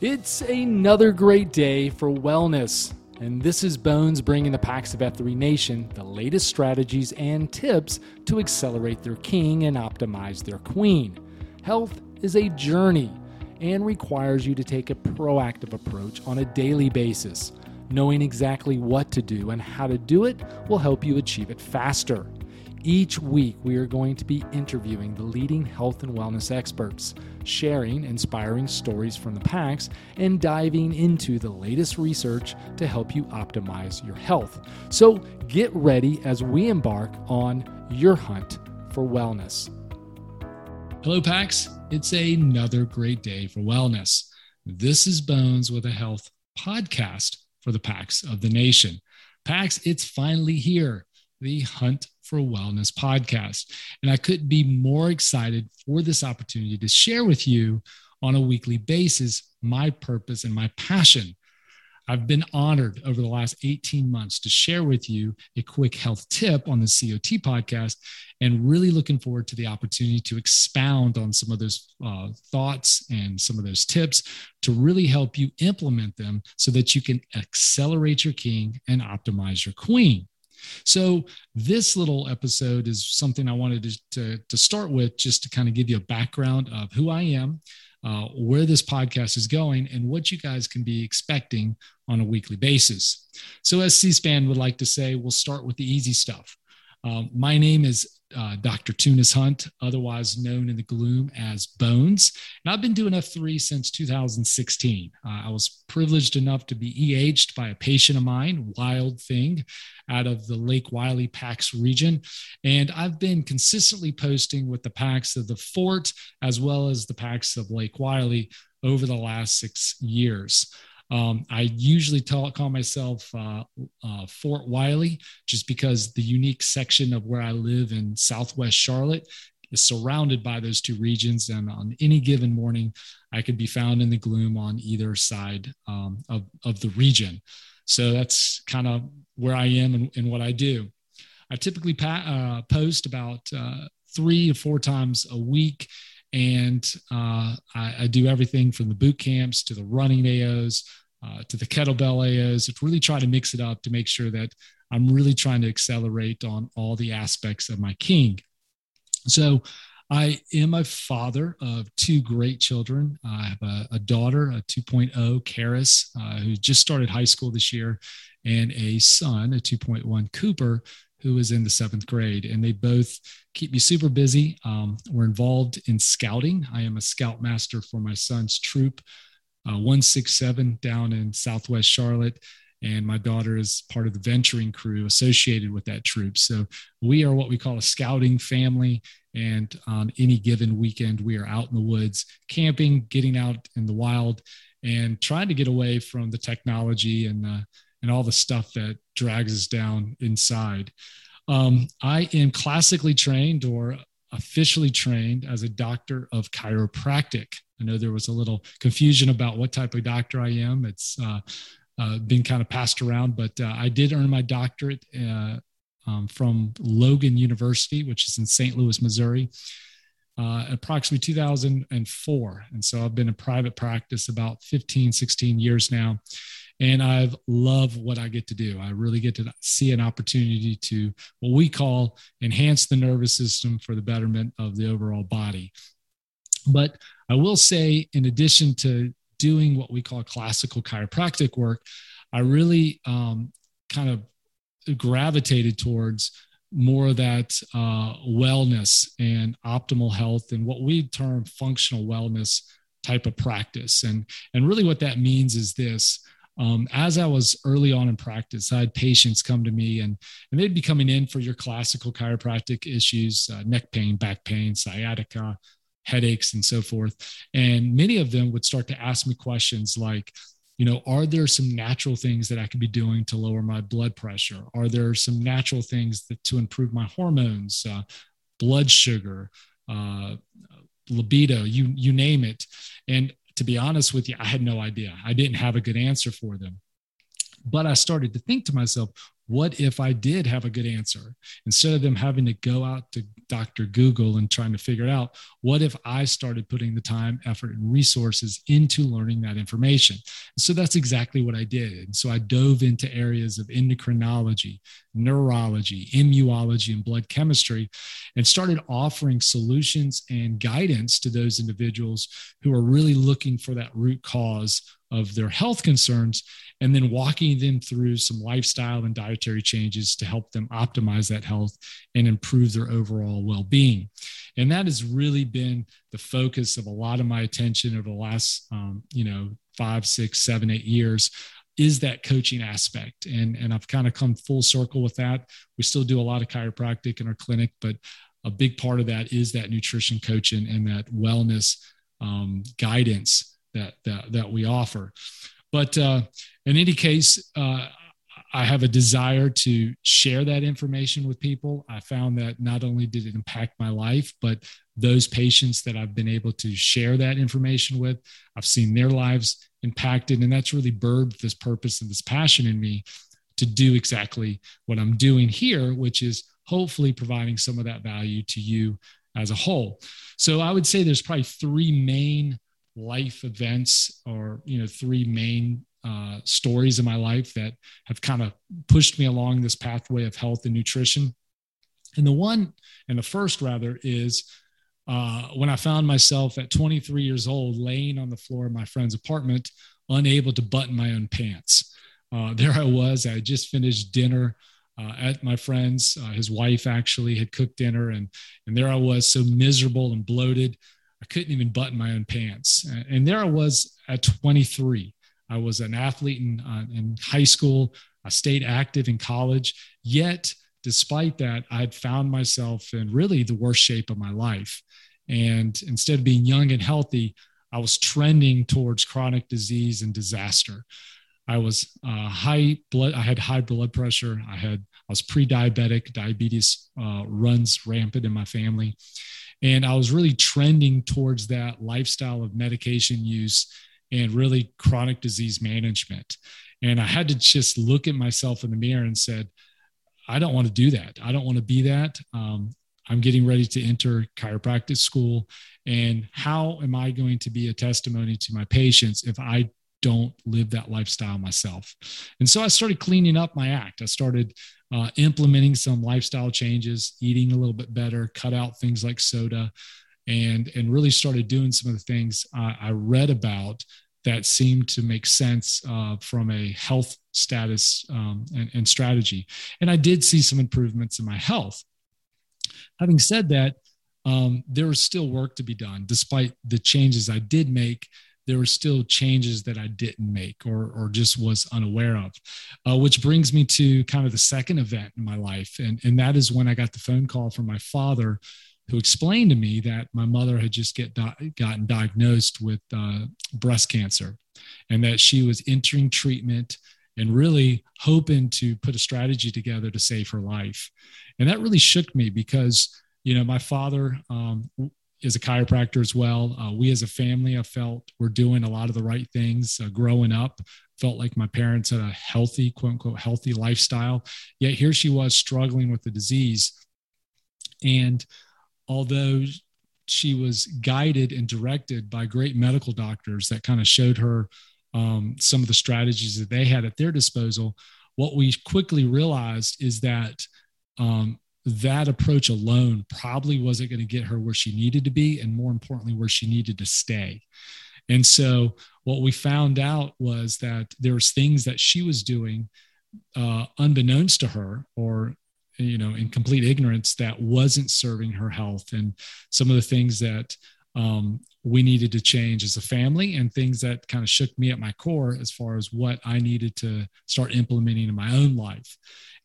It's another great day for wellness. And this is Bones bringing the PAX of F3 Nation the latest strategies and tips to accelerate their king and optimize their queen. Health is a journey and requires you to take a proactive approach on a daily basis. Knowing exactly what to do and how to do it will help you achieve it faster. Each week, we are going to be interviewing the leading health and wellness experts, sharing inspiring stories from the PAX, and diving into the latest research to help you optimize your health. So get ready as we embark on your hunt for wellness. Hello, PAX. It's another great day for wellness. This is Bones with a Health podcast for the PAX of the nation. PAX, it's finally here the Hunt for Wellness podcast. And I couldn't be more excited for this opportunity to share with you on a weekly basis my purpose and my passion. I've been honored over the last 18 months to share with you a quick health tip on the COT podcast and really looking forward to the opportunity to expound on some of those uh, thoughts and some of those tips to really help you implement them so that you can accelerate your king and optimize your queen. So, this little episode is something I wanted to, to, to start with just to kind of give you a background of who I am, uh, where this podcast is going, and what you guys can be expecting on a weekly basis. So, as C SPAN would like to say, we'll start with the easy stuff. Um, my name is uh, Dr. Tunis Hunt, otherwise known in the gloom as Bones. And I've been doing F3 since 2016. Uh, I was privileged enough to be EH'd by a patient of mine, Wild Thing, out of the Lake Wylie PAX region. And I've been consistently posting with the PAX of the Fort as well as the PAX of Lake Wylie over the last six years. Um, I usually tell, call myself uh, uh, Fort Wylie just because the unique section of where I live in Southwest Charlotte is surrounded by those two regions. And on any given morning, I could be found in the gloom on either side um, of, of the region. So that's kind of where I am and, and, what I do. I typically pa- uh, post about uh, three to four times a week and uh, I, I, do everything from the boot camps to the running AOs uh, to the kettlebell AOs to really try to mix it up to make sure that I'm really trying to accelerate on all the aspects of my king. So I am a father of two great children. I have a, a daughter, a 2.0, Karis, uh, who just started high school this year, and a son, a 2.1, Cooper, who is in the seventh grade. And they both keep me super busy. Um, we're involved in scouting. I am a scoutmaster for my son's troop, 167 down in Southwest Charlotte. And my daughter is part of the venturing crew associated with that troop. So we are what we call a scouting family. And on any given weekend, we are out in the woods, camping, getting out in the wild, and trying to get away from the technology and the and all the stuff that drags us down inside. Um, I am classically trained or officially trained as a doctor of chiropractic. I know there was a little confusion about what type of doctor I am. It's uh, uh, been kind of passed around, but uh, I did earn my doctorate uh, um, from Logan University, which is in St. Louis, Missouri. Uh, approximately 2004. And so I've been in private practice about 15, 16 years now and I've loved what I get to do. I really get to see an opportunity to what we call enhance the nervous system for the betterment of the overall body. But I will say, in addition to doing what we call classical chiropractic work, I really um, kind of gravitated towards more of that uh, wellness and optimal health and what we term functional wellness type of practice. And, and really what that means is this um, as I was early on in practice, I had patients come to me and, and they'd be coming in for your classical chiropractic issues, uh, neck pain, back pain, sciatica, headaches, and so forth. And many of them would start to ask me questions like, you know, are there some natural things that I could be doing to lower my blood pressure? Are there some natural things that to improve my hormones, uh, blood sugar, uh, libido, you you name it? And to be honest with you, I had no idea. I didn't have a good answer for them. But I started to think to myself, what if I did have a good answer? Instead of them having to go out to Dr. Google and trying to figure it out, what if I started putting the time, effort, and resources into learning that information? So that's exactly what I did. And so I dove into areas of endocrinology, neurology, immunology, and blood chemistry, and started offering solutions and guidance to those individuals who are really looking for that root cause of their health concerns and then walking them through some lifestyle and dietary changes to help them optimize that health and improve their overall well-being. And that has really been the focus of a lot of my attention over the last um, you know five six seven eight years is that coaching aspect. And and i've kind of come full circle with that. We still do a lot of chiropractic in our clinic but a big part of that is that nutrition coaching and that wellness um, guidance that, that that we offer. But uh, in any case, uh, I have a desire to share that information with people. I found that not only did it impact my life, but those patients that I've been able to share that information with, I've seen their lives impacted. And that's really birthed this purpose and this passion in me to do exactly what I'm doing here, which is hopefully providing some of that value to you as a whole. So I would say there's probably three main life events or you know three main uh, stories in my life that have kind of pushed me along this pathway of health and nutrition and the one and the first rather is uh, when i found myself at 23 years old laying on the floor of my friend's apartment unable to button my own pants uh, there i was i had just finished dinner uh, at my friend's. Uh, his wife actually had cooked dinner, and and there I was, so miserable and bloated. I couldn't even button my own pants. And there I was at 23. I was an athlete in, uh, in high school. I stayed active in college. Yet, despite that, I had found myself in really the worst shape of my life. And instead of being young and healthy, I was trending towards chronic disease and disaster. I was uh, high blood. I had high blood pressure. I had I was pre-diabetic. Diabetes uh, runs rampant in my family, and I was really trending towards that lifestyle of medication use and really chronic disease management. And I had to just look at myself in the mirror and said, I don't want to do that. I don't want to be that. Um, I'm getting ready to enter chiropractic school. And how am I going to be a testimony to my patients if I don't live that lifestyle myself? And so I started cleaning up my act. I started uh, implementing some lifestyle changes, eating a little bit better, cut out things like soda, and and really started doing some of the things I, I read about that seemed to make sense uh, from a health status um, and, and strategy. And I did see some improvements in my health. Having said that, um, there was still work to be done, despite the changes I did make there were still changes that I didn't make or, or just was unaware of, uh, which brings me to kind of the second event in my life. And, and that is when I got the phone call from my father who explained to me that my mother had just get di- gotten diagnosed with uh, breast cancer and that she was entering treatment and really hoping to put a strategy together to save her life. And that really shook me because, you know, my father um, is a chiropractor as well. Uh, we as a family, I felt we're doing a lot of the right things uh, growing up. Felt like my parents had a healthy, quote unquote, healthy lifestyle. Yet here she was struggling with the disease. And although she was guided and directed by great medical doctors that kind of showed her um, some of the strategies that they had at their disposal, what we quickly realized is that um, that approach alone probably wasn't going to get her where she needed to be and more importantly where she needed to stay. And so what we found out was that there was things that she was doing uh, unbeknownst to her or you know in complete ignorance that wasn't serving her health and some of the things that um, we needed to change as a family and things that kind of shook me at my core as far as what i needed to start implementing in my own life.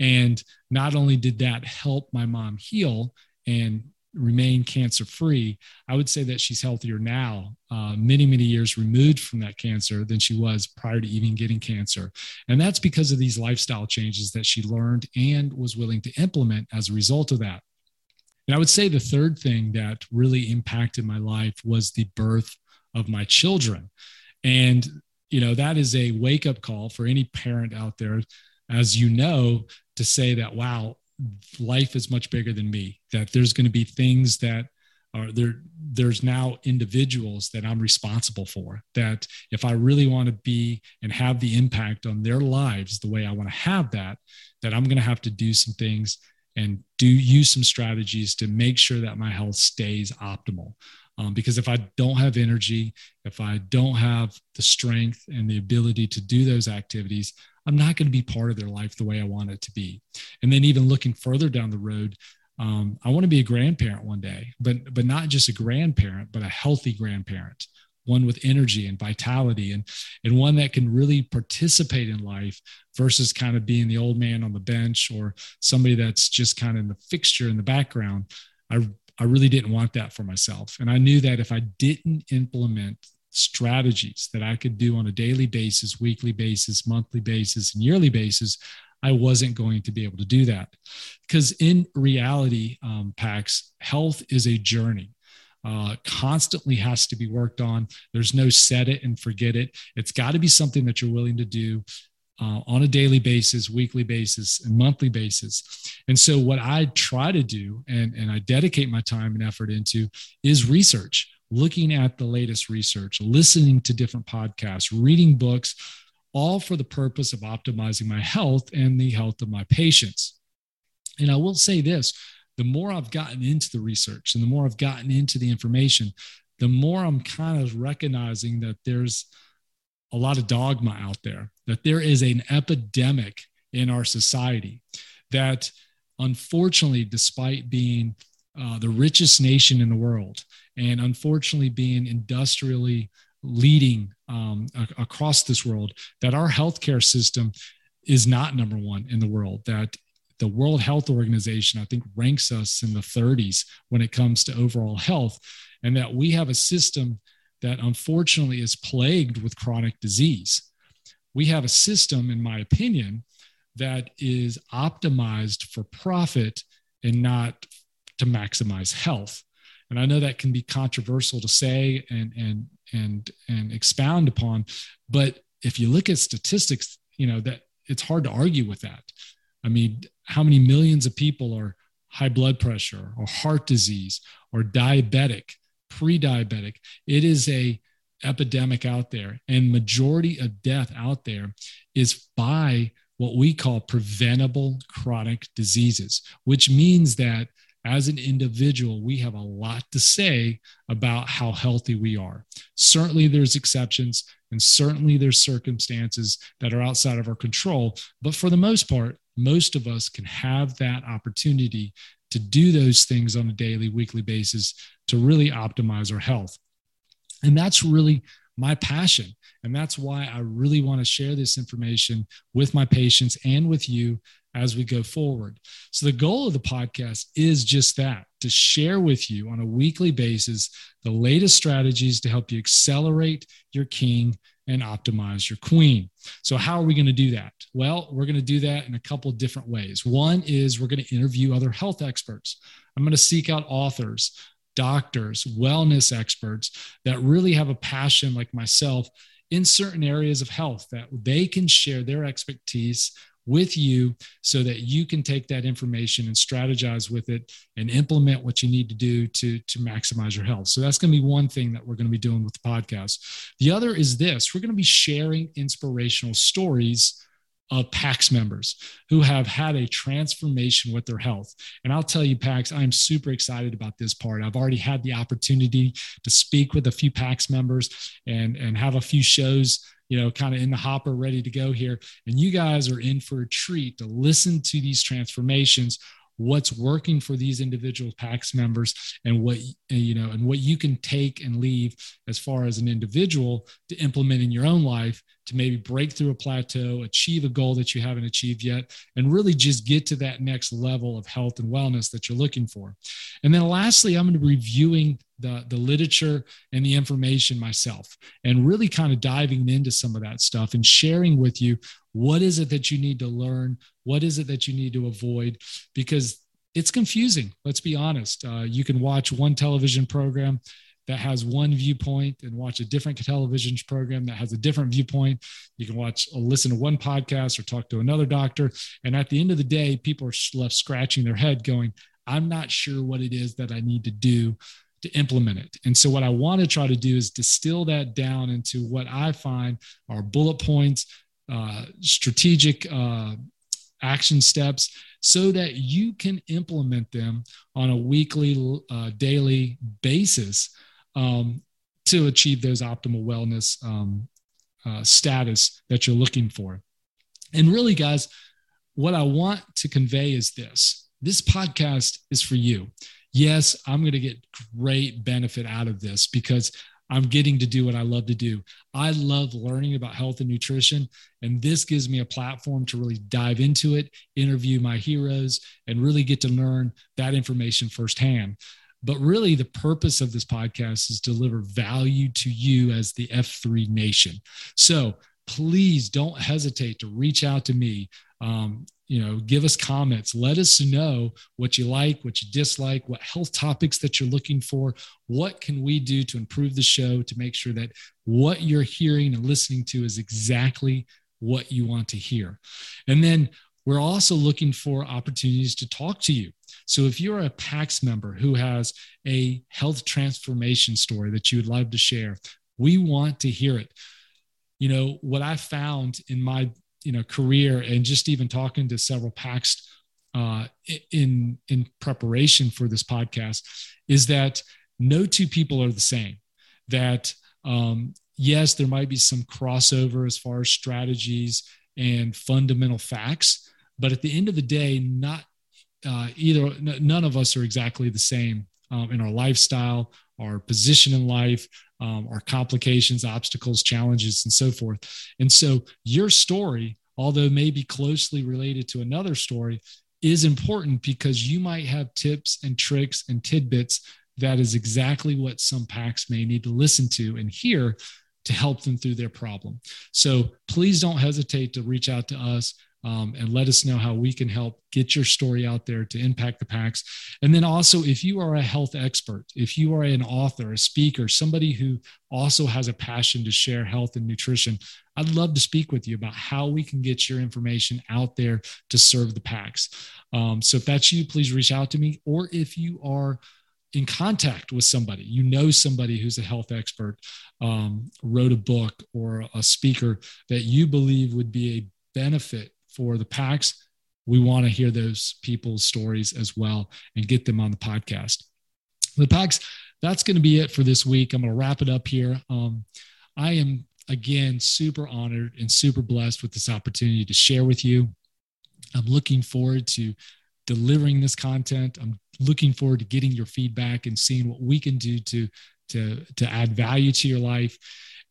And not only did that help my mom heal and remain cancer free, I would say that she's healthier now, uh, many, many years removed from that cancer than she was prior to even getting cancer. And that's because of these lifestyle changes that she learned and was willing to implement as a result of that. And I would say the third thing that really impacted my life was the birth of my children. And, you know, that is a wake up call for any parent out there. As you know, to say that, wow, life is much bigger than me, that there's going to be things that are there, there's now individuals that I'm responsible for. That if I really want to be and have the impact on their lives the way I want to have that, that I'm going to have to do some things and do use some strategies to make sure that my health stays optimal. Um, because if I don't have energy, if I don't have the strength and the ability to do those activities, I'm not going to be part of their life the way I want it to be. And then even looking further down the road, um, I want to be a grandparent one day, but but not just a grandparent, but a healthy grandparent, one with energy and vitality, and and one that can really participate in life versus kind of being the old man on the bench or somebody that's just kind of in the fixture in the background. I I really didn't want that for myself, and I knew that if I didn't implement strategies that I could do on a daily basis, weekly basis, monthly basis, and yearly basis, I wasn't going to be able to do that. Because in reality, um, PAX, health is a journey. Uh, constantly has to be worked on. There's no set it and forget it. It's got to be something that you're willing to do uh, on a daily basis, weekly basis, and monthly basis. And so, what I try to do and, and I dedicate my time and effort into is research looking at the latest research, listening to different podcasts, reading books, all for the purpose of optimizing my health and the health of my patients. And I will say this the more I've gotten into the research and the more I've gotten into the information, the more I'm kind of recognizing that there's a lot of dogma out there, that there is an epidemic in our society that unfortunately, despite being uh, the richest nation in the world, and unfortunately being industrially leading um, a- across this world, that our healthcare system is not number one in the world. That the World Health Organization, I think, ranks us in the 30s when it comes to overall health, and that we have a system that unfortunately is plagued with chronic disease. We have a system, in my opinion, that is optimized for profit and not to maximize health. And I know that can be controversial to say and and and and expound upon, but if you look at statistics, you know that it's hard to argue with that. I mean, how many millions of people are high blood pressure or heart disease or diabetic, pre-diabetic? It is a epidemic out there and majority of death out there is by what we call preventable chronic diseases which means that as an individual, we have a lot to say about how healthy we are. Certainly, there's exceptions, and certainly, there's circumstances that are outside of our control. But for the most part, most of us can have that opportunity to do those things on a daily, weekly basis to really optimize our health. And that's really my passion. And that's why I really want to share this information with my patients and with you as we go forward. So, the goal of the podcast is just that to share with you on a weekly basis the latest strategies to help you accelerate your king and optimize your queen. So, how are we going to do that? Well, we're going to do that in a couple different ways. One is we're going to interview other health experts. I'm going to seek out authors, doctors, wellness experts that really have a passion like myself in certain areas of health that they can share their expertise with you so that you can take that information and strategize with it and implement what you need to do to, to maximize your health. So that's going to be one thing that we're going to be doing with the podcast. The other is this we're going to be sharing inspirational stories of PAX members who have had a transformation with their health. And I'll tell you, PAX, I'm super excited about this part. I've already had the opportunity to speak with a few PAX members and, and have a few shows you know, kind of in the hopper, ready to go here. And you guys are in for a treat to listen to these transformations what's working for these individual PAX members and what you know and what you can take and leave as far as an individual to implement in your own life to maybe break through a plateau achieve a goal that you haven't achieved yet and really just get to that next level of health and wellness that you're looking for. And then lastly i'm going to be reviewing the, the literature and the information myself and really kind of diving into some of that stuff and sharing with you what is it that you need to learn? What is it that you need to avoid? Because it's confusing let's be honest. Uh, you can watch one television program that has one viewpoint and watch a different television program that has a different viewpoint. You can watch or listen to one podcast or talk to another doctor. And at the end of the day, people are left scratching their head going, I'm not sure what it is that I need to do to implement it. And so, what I want to try to do is distill that down into what I find are bullet points, uh, strategic uh, action steps so that you can implement them on a weekly, uh, daily basis um, to achieve those optimal wellness um, uh, status that you're looking for. And really, guys, what I want to convey is this this podcast is for you. Yes, I'm going to get great benefit out of this because I'm getting to do what I love to do. I love learning about health and nutrition. And this gives me a platform to really dive into it, interview my heroes, and really get to learn that information firsthand. But really, the purpose of this podcast is deliver value to you as the F3 Nation. So please don't hesitate to reach out to me. Um, you know, give us comments. Let us know what you like, what you dislike, what health topics that you're looking for. What can we do to improve the show to make sure that what you're hearing and listening to is exactly what you want to hear? And then we're also looking for opportunities to talk to you. So if you're a PAX member who has a health transformation story that you would love to share, we want to hear it. You know, what I found in my you know career and just even talking to several PAX uh, in in preparation for this podcast is that no two people are the same. That um, yes, there might be some crossover as far as strategies and fundamental facts, but at the end of the day, not uh, either none of us are exactly the same um, in our lifestyle, our position in life, um, our complications, obstacles, challenges, and so forth. And so your story, although maybe closely related to another story, is important because you might have tips and tricks and tidbits that is exactly what some PAX may need to listen to and hear to help them through their problem. So please don't hesitate to reach out to us um, and let us know how we can help get your story out there to impact the PAX. And then also, if you are a health expert, if you are an author, a speaker, somebody who also has a passion to share health and nutrition, I'd love to speak with you about how we can get your information out there to serve the PAX. Um, so if that's you, please reach out to me. Or if you are in contact with somebody, you know somebody who's a health expert, um, wrote a book, or a speaker that you believe would be a benefit for the PAX, we want to hear those people's stories as well and get them on the podcast. The PAX, that's going to be it for this week. I'm going to wrap it up here. Um, I am again super honored and super blessed with this opportunity to share with you. I'm looking forward to delivering this content. I'm looking forward to getting your feedback and seeing what we can do to to to add value to your life.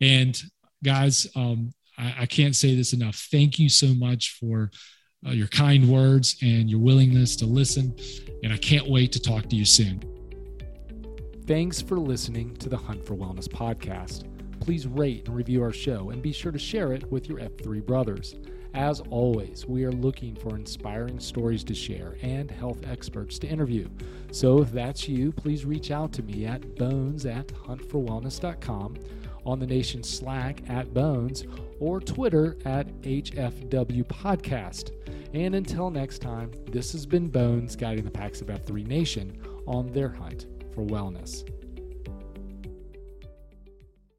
And guys, um, I, I can't say this enough. Thank you so much for uh, your kind words and your willingness to listen. And I can't wait to talk to you soon. Thanks for listening to the Hunt for Wellness podcast. Please rate and review our show and be sure to share it with your F3 brothers. As always, we are looking for inspiring stories to share and health experts to interview. So if that's you, please reach out to me at bones at huntforwellness.com on the nation's Slack at Bones or Twitter at HFW Podcast. And until next time, this has been Bones guiding the PAX of F3 Nation on their hunt for wellness.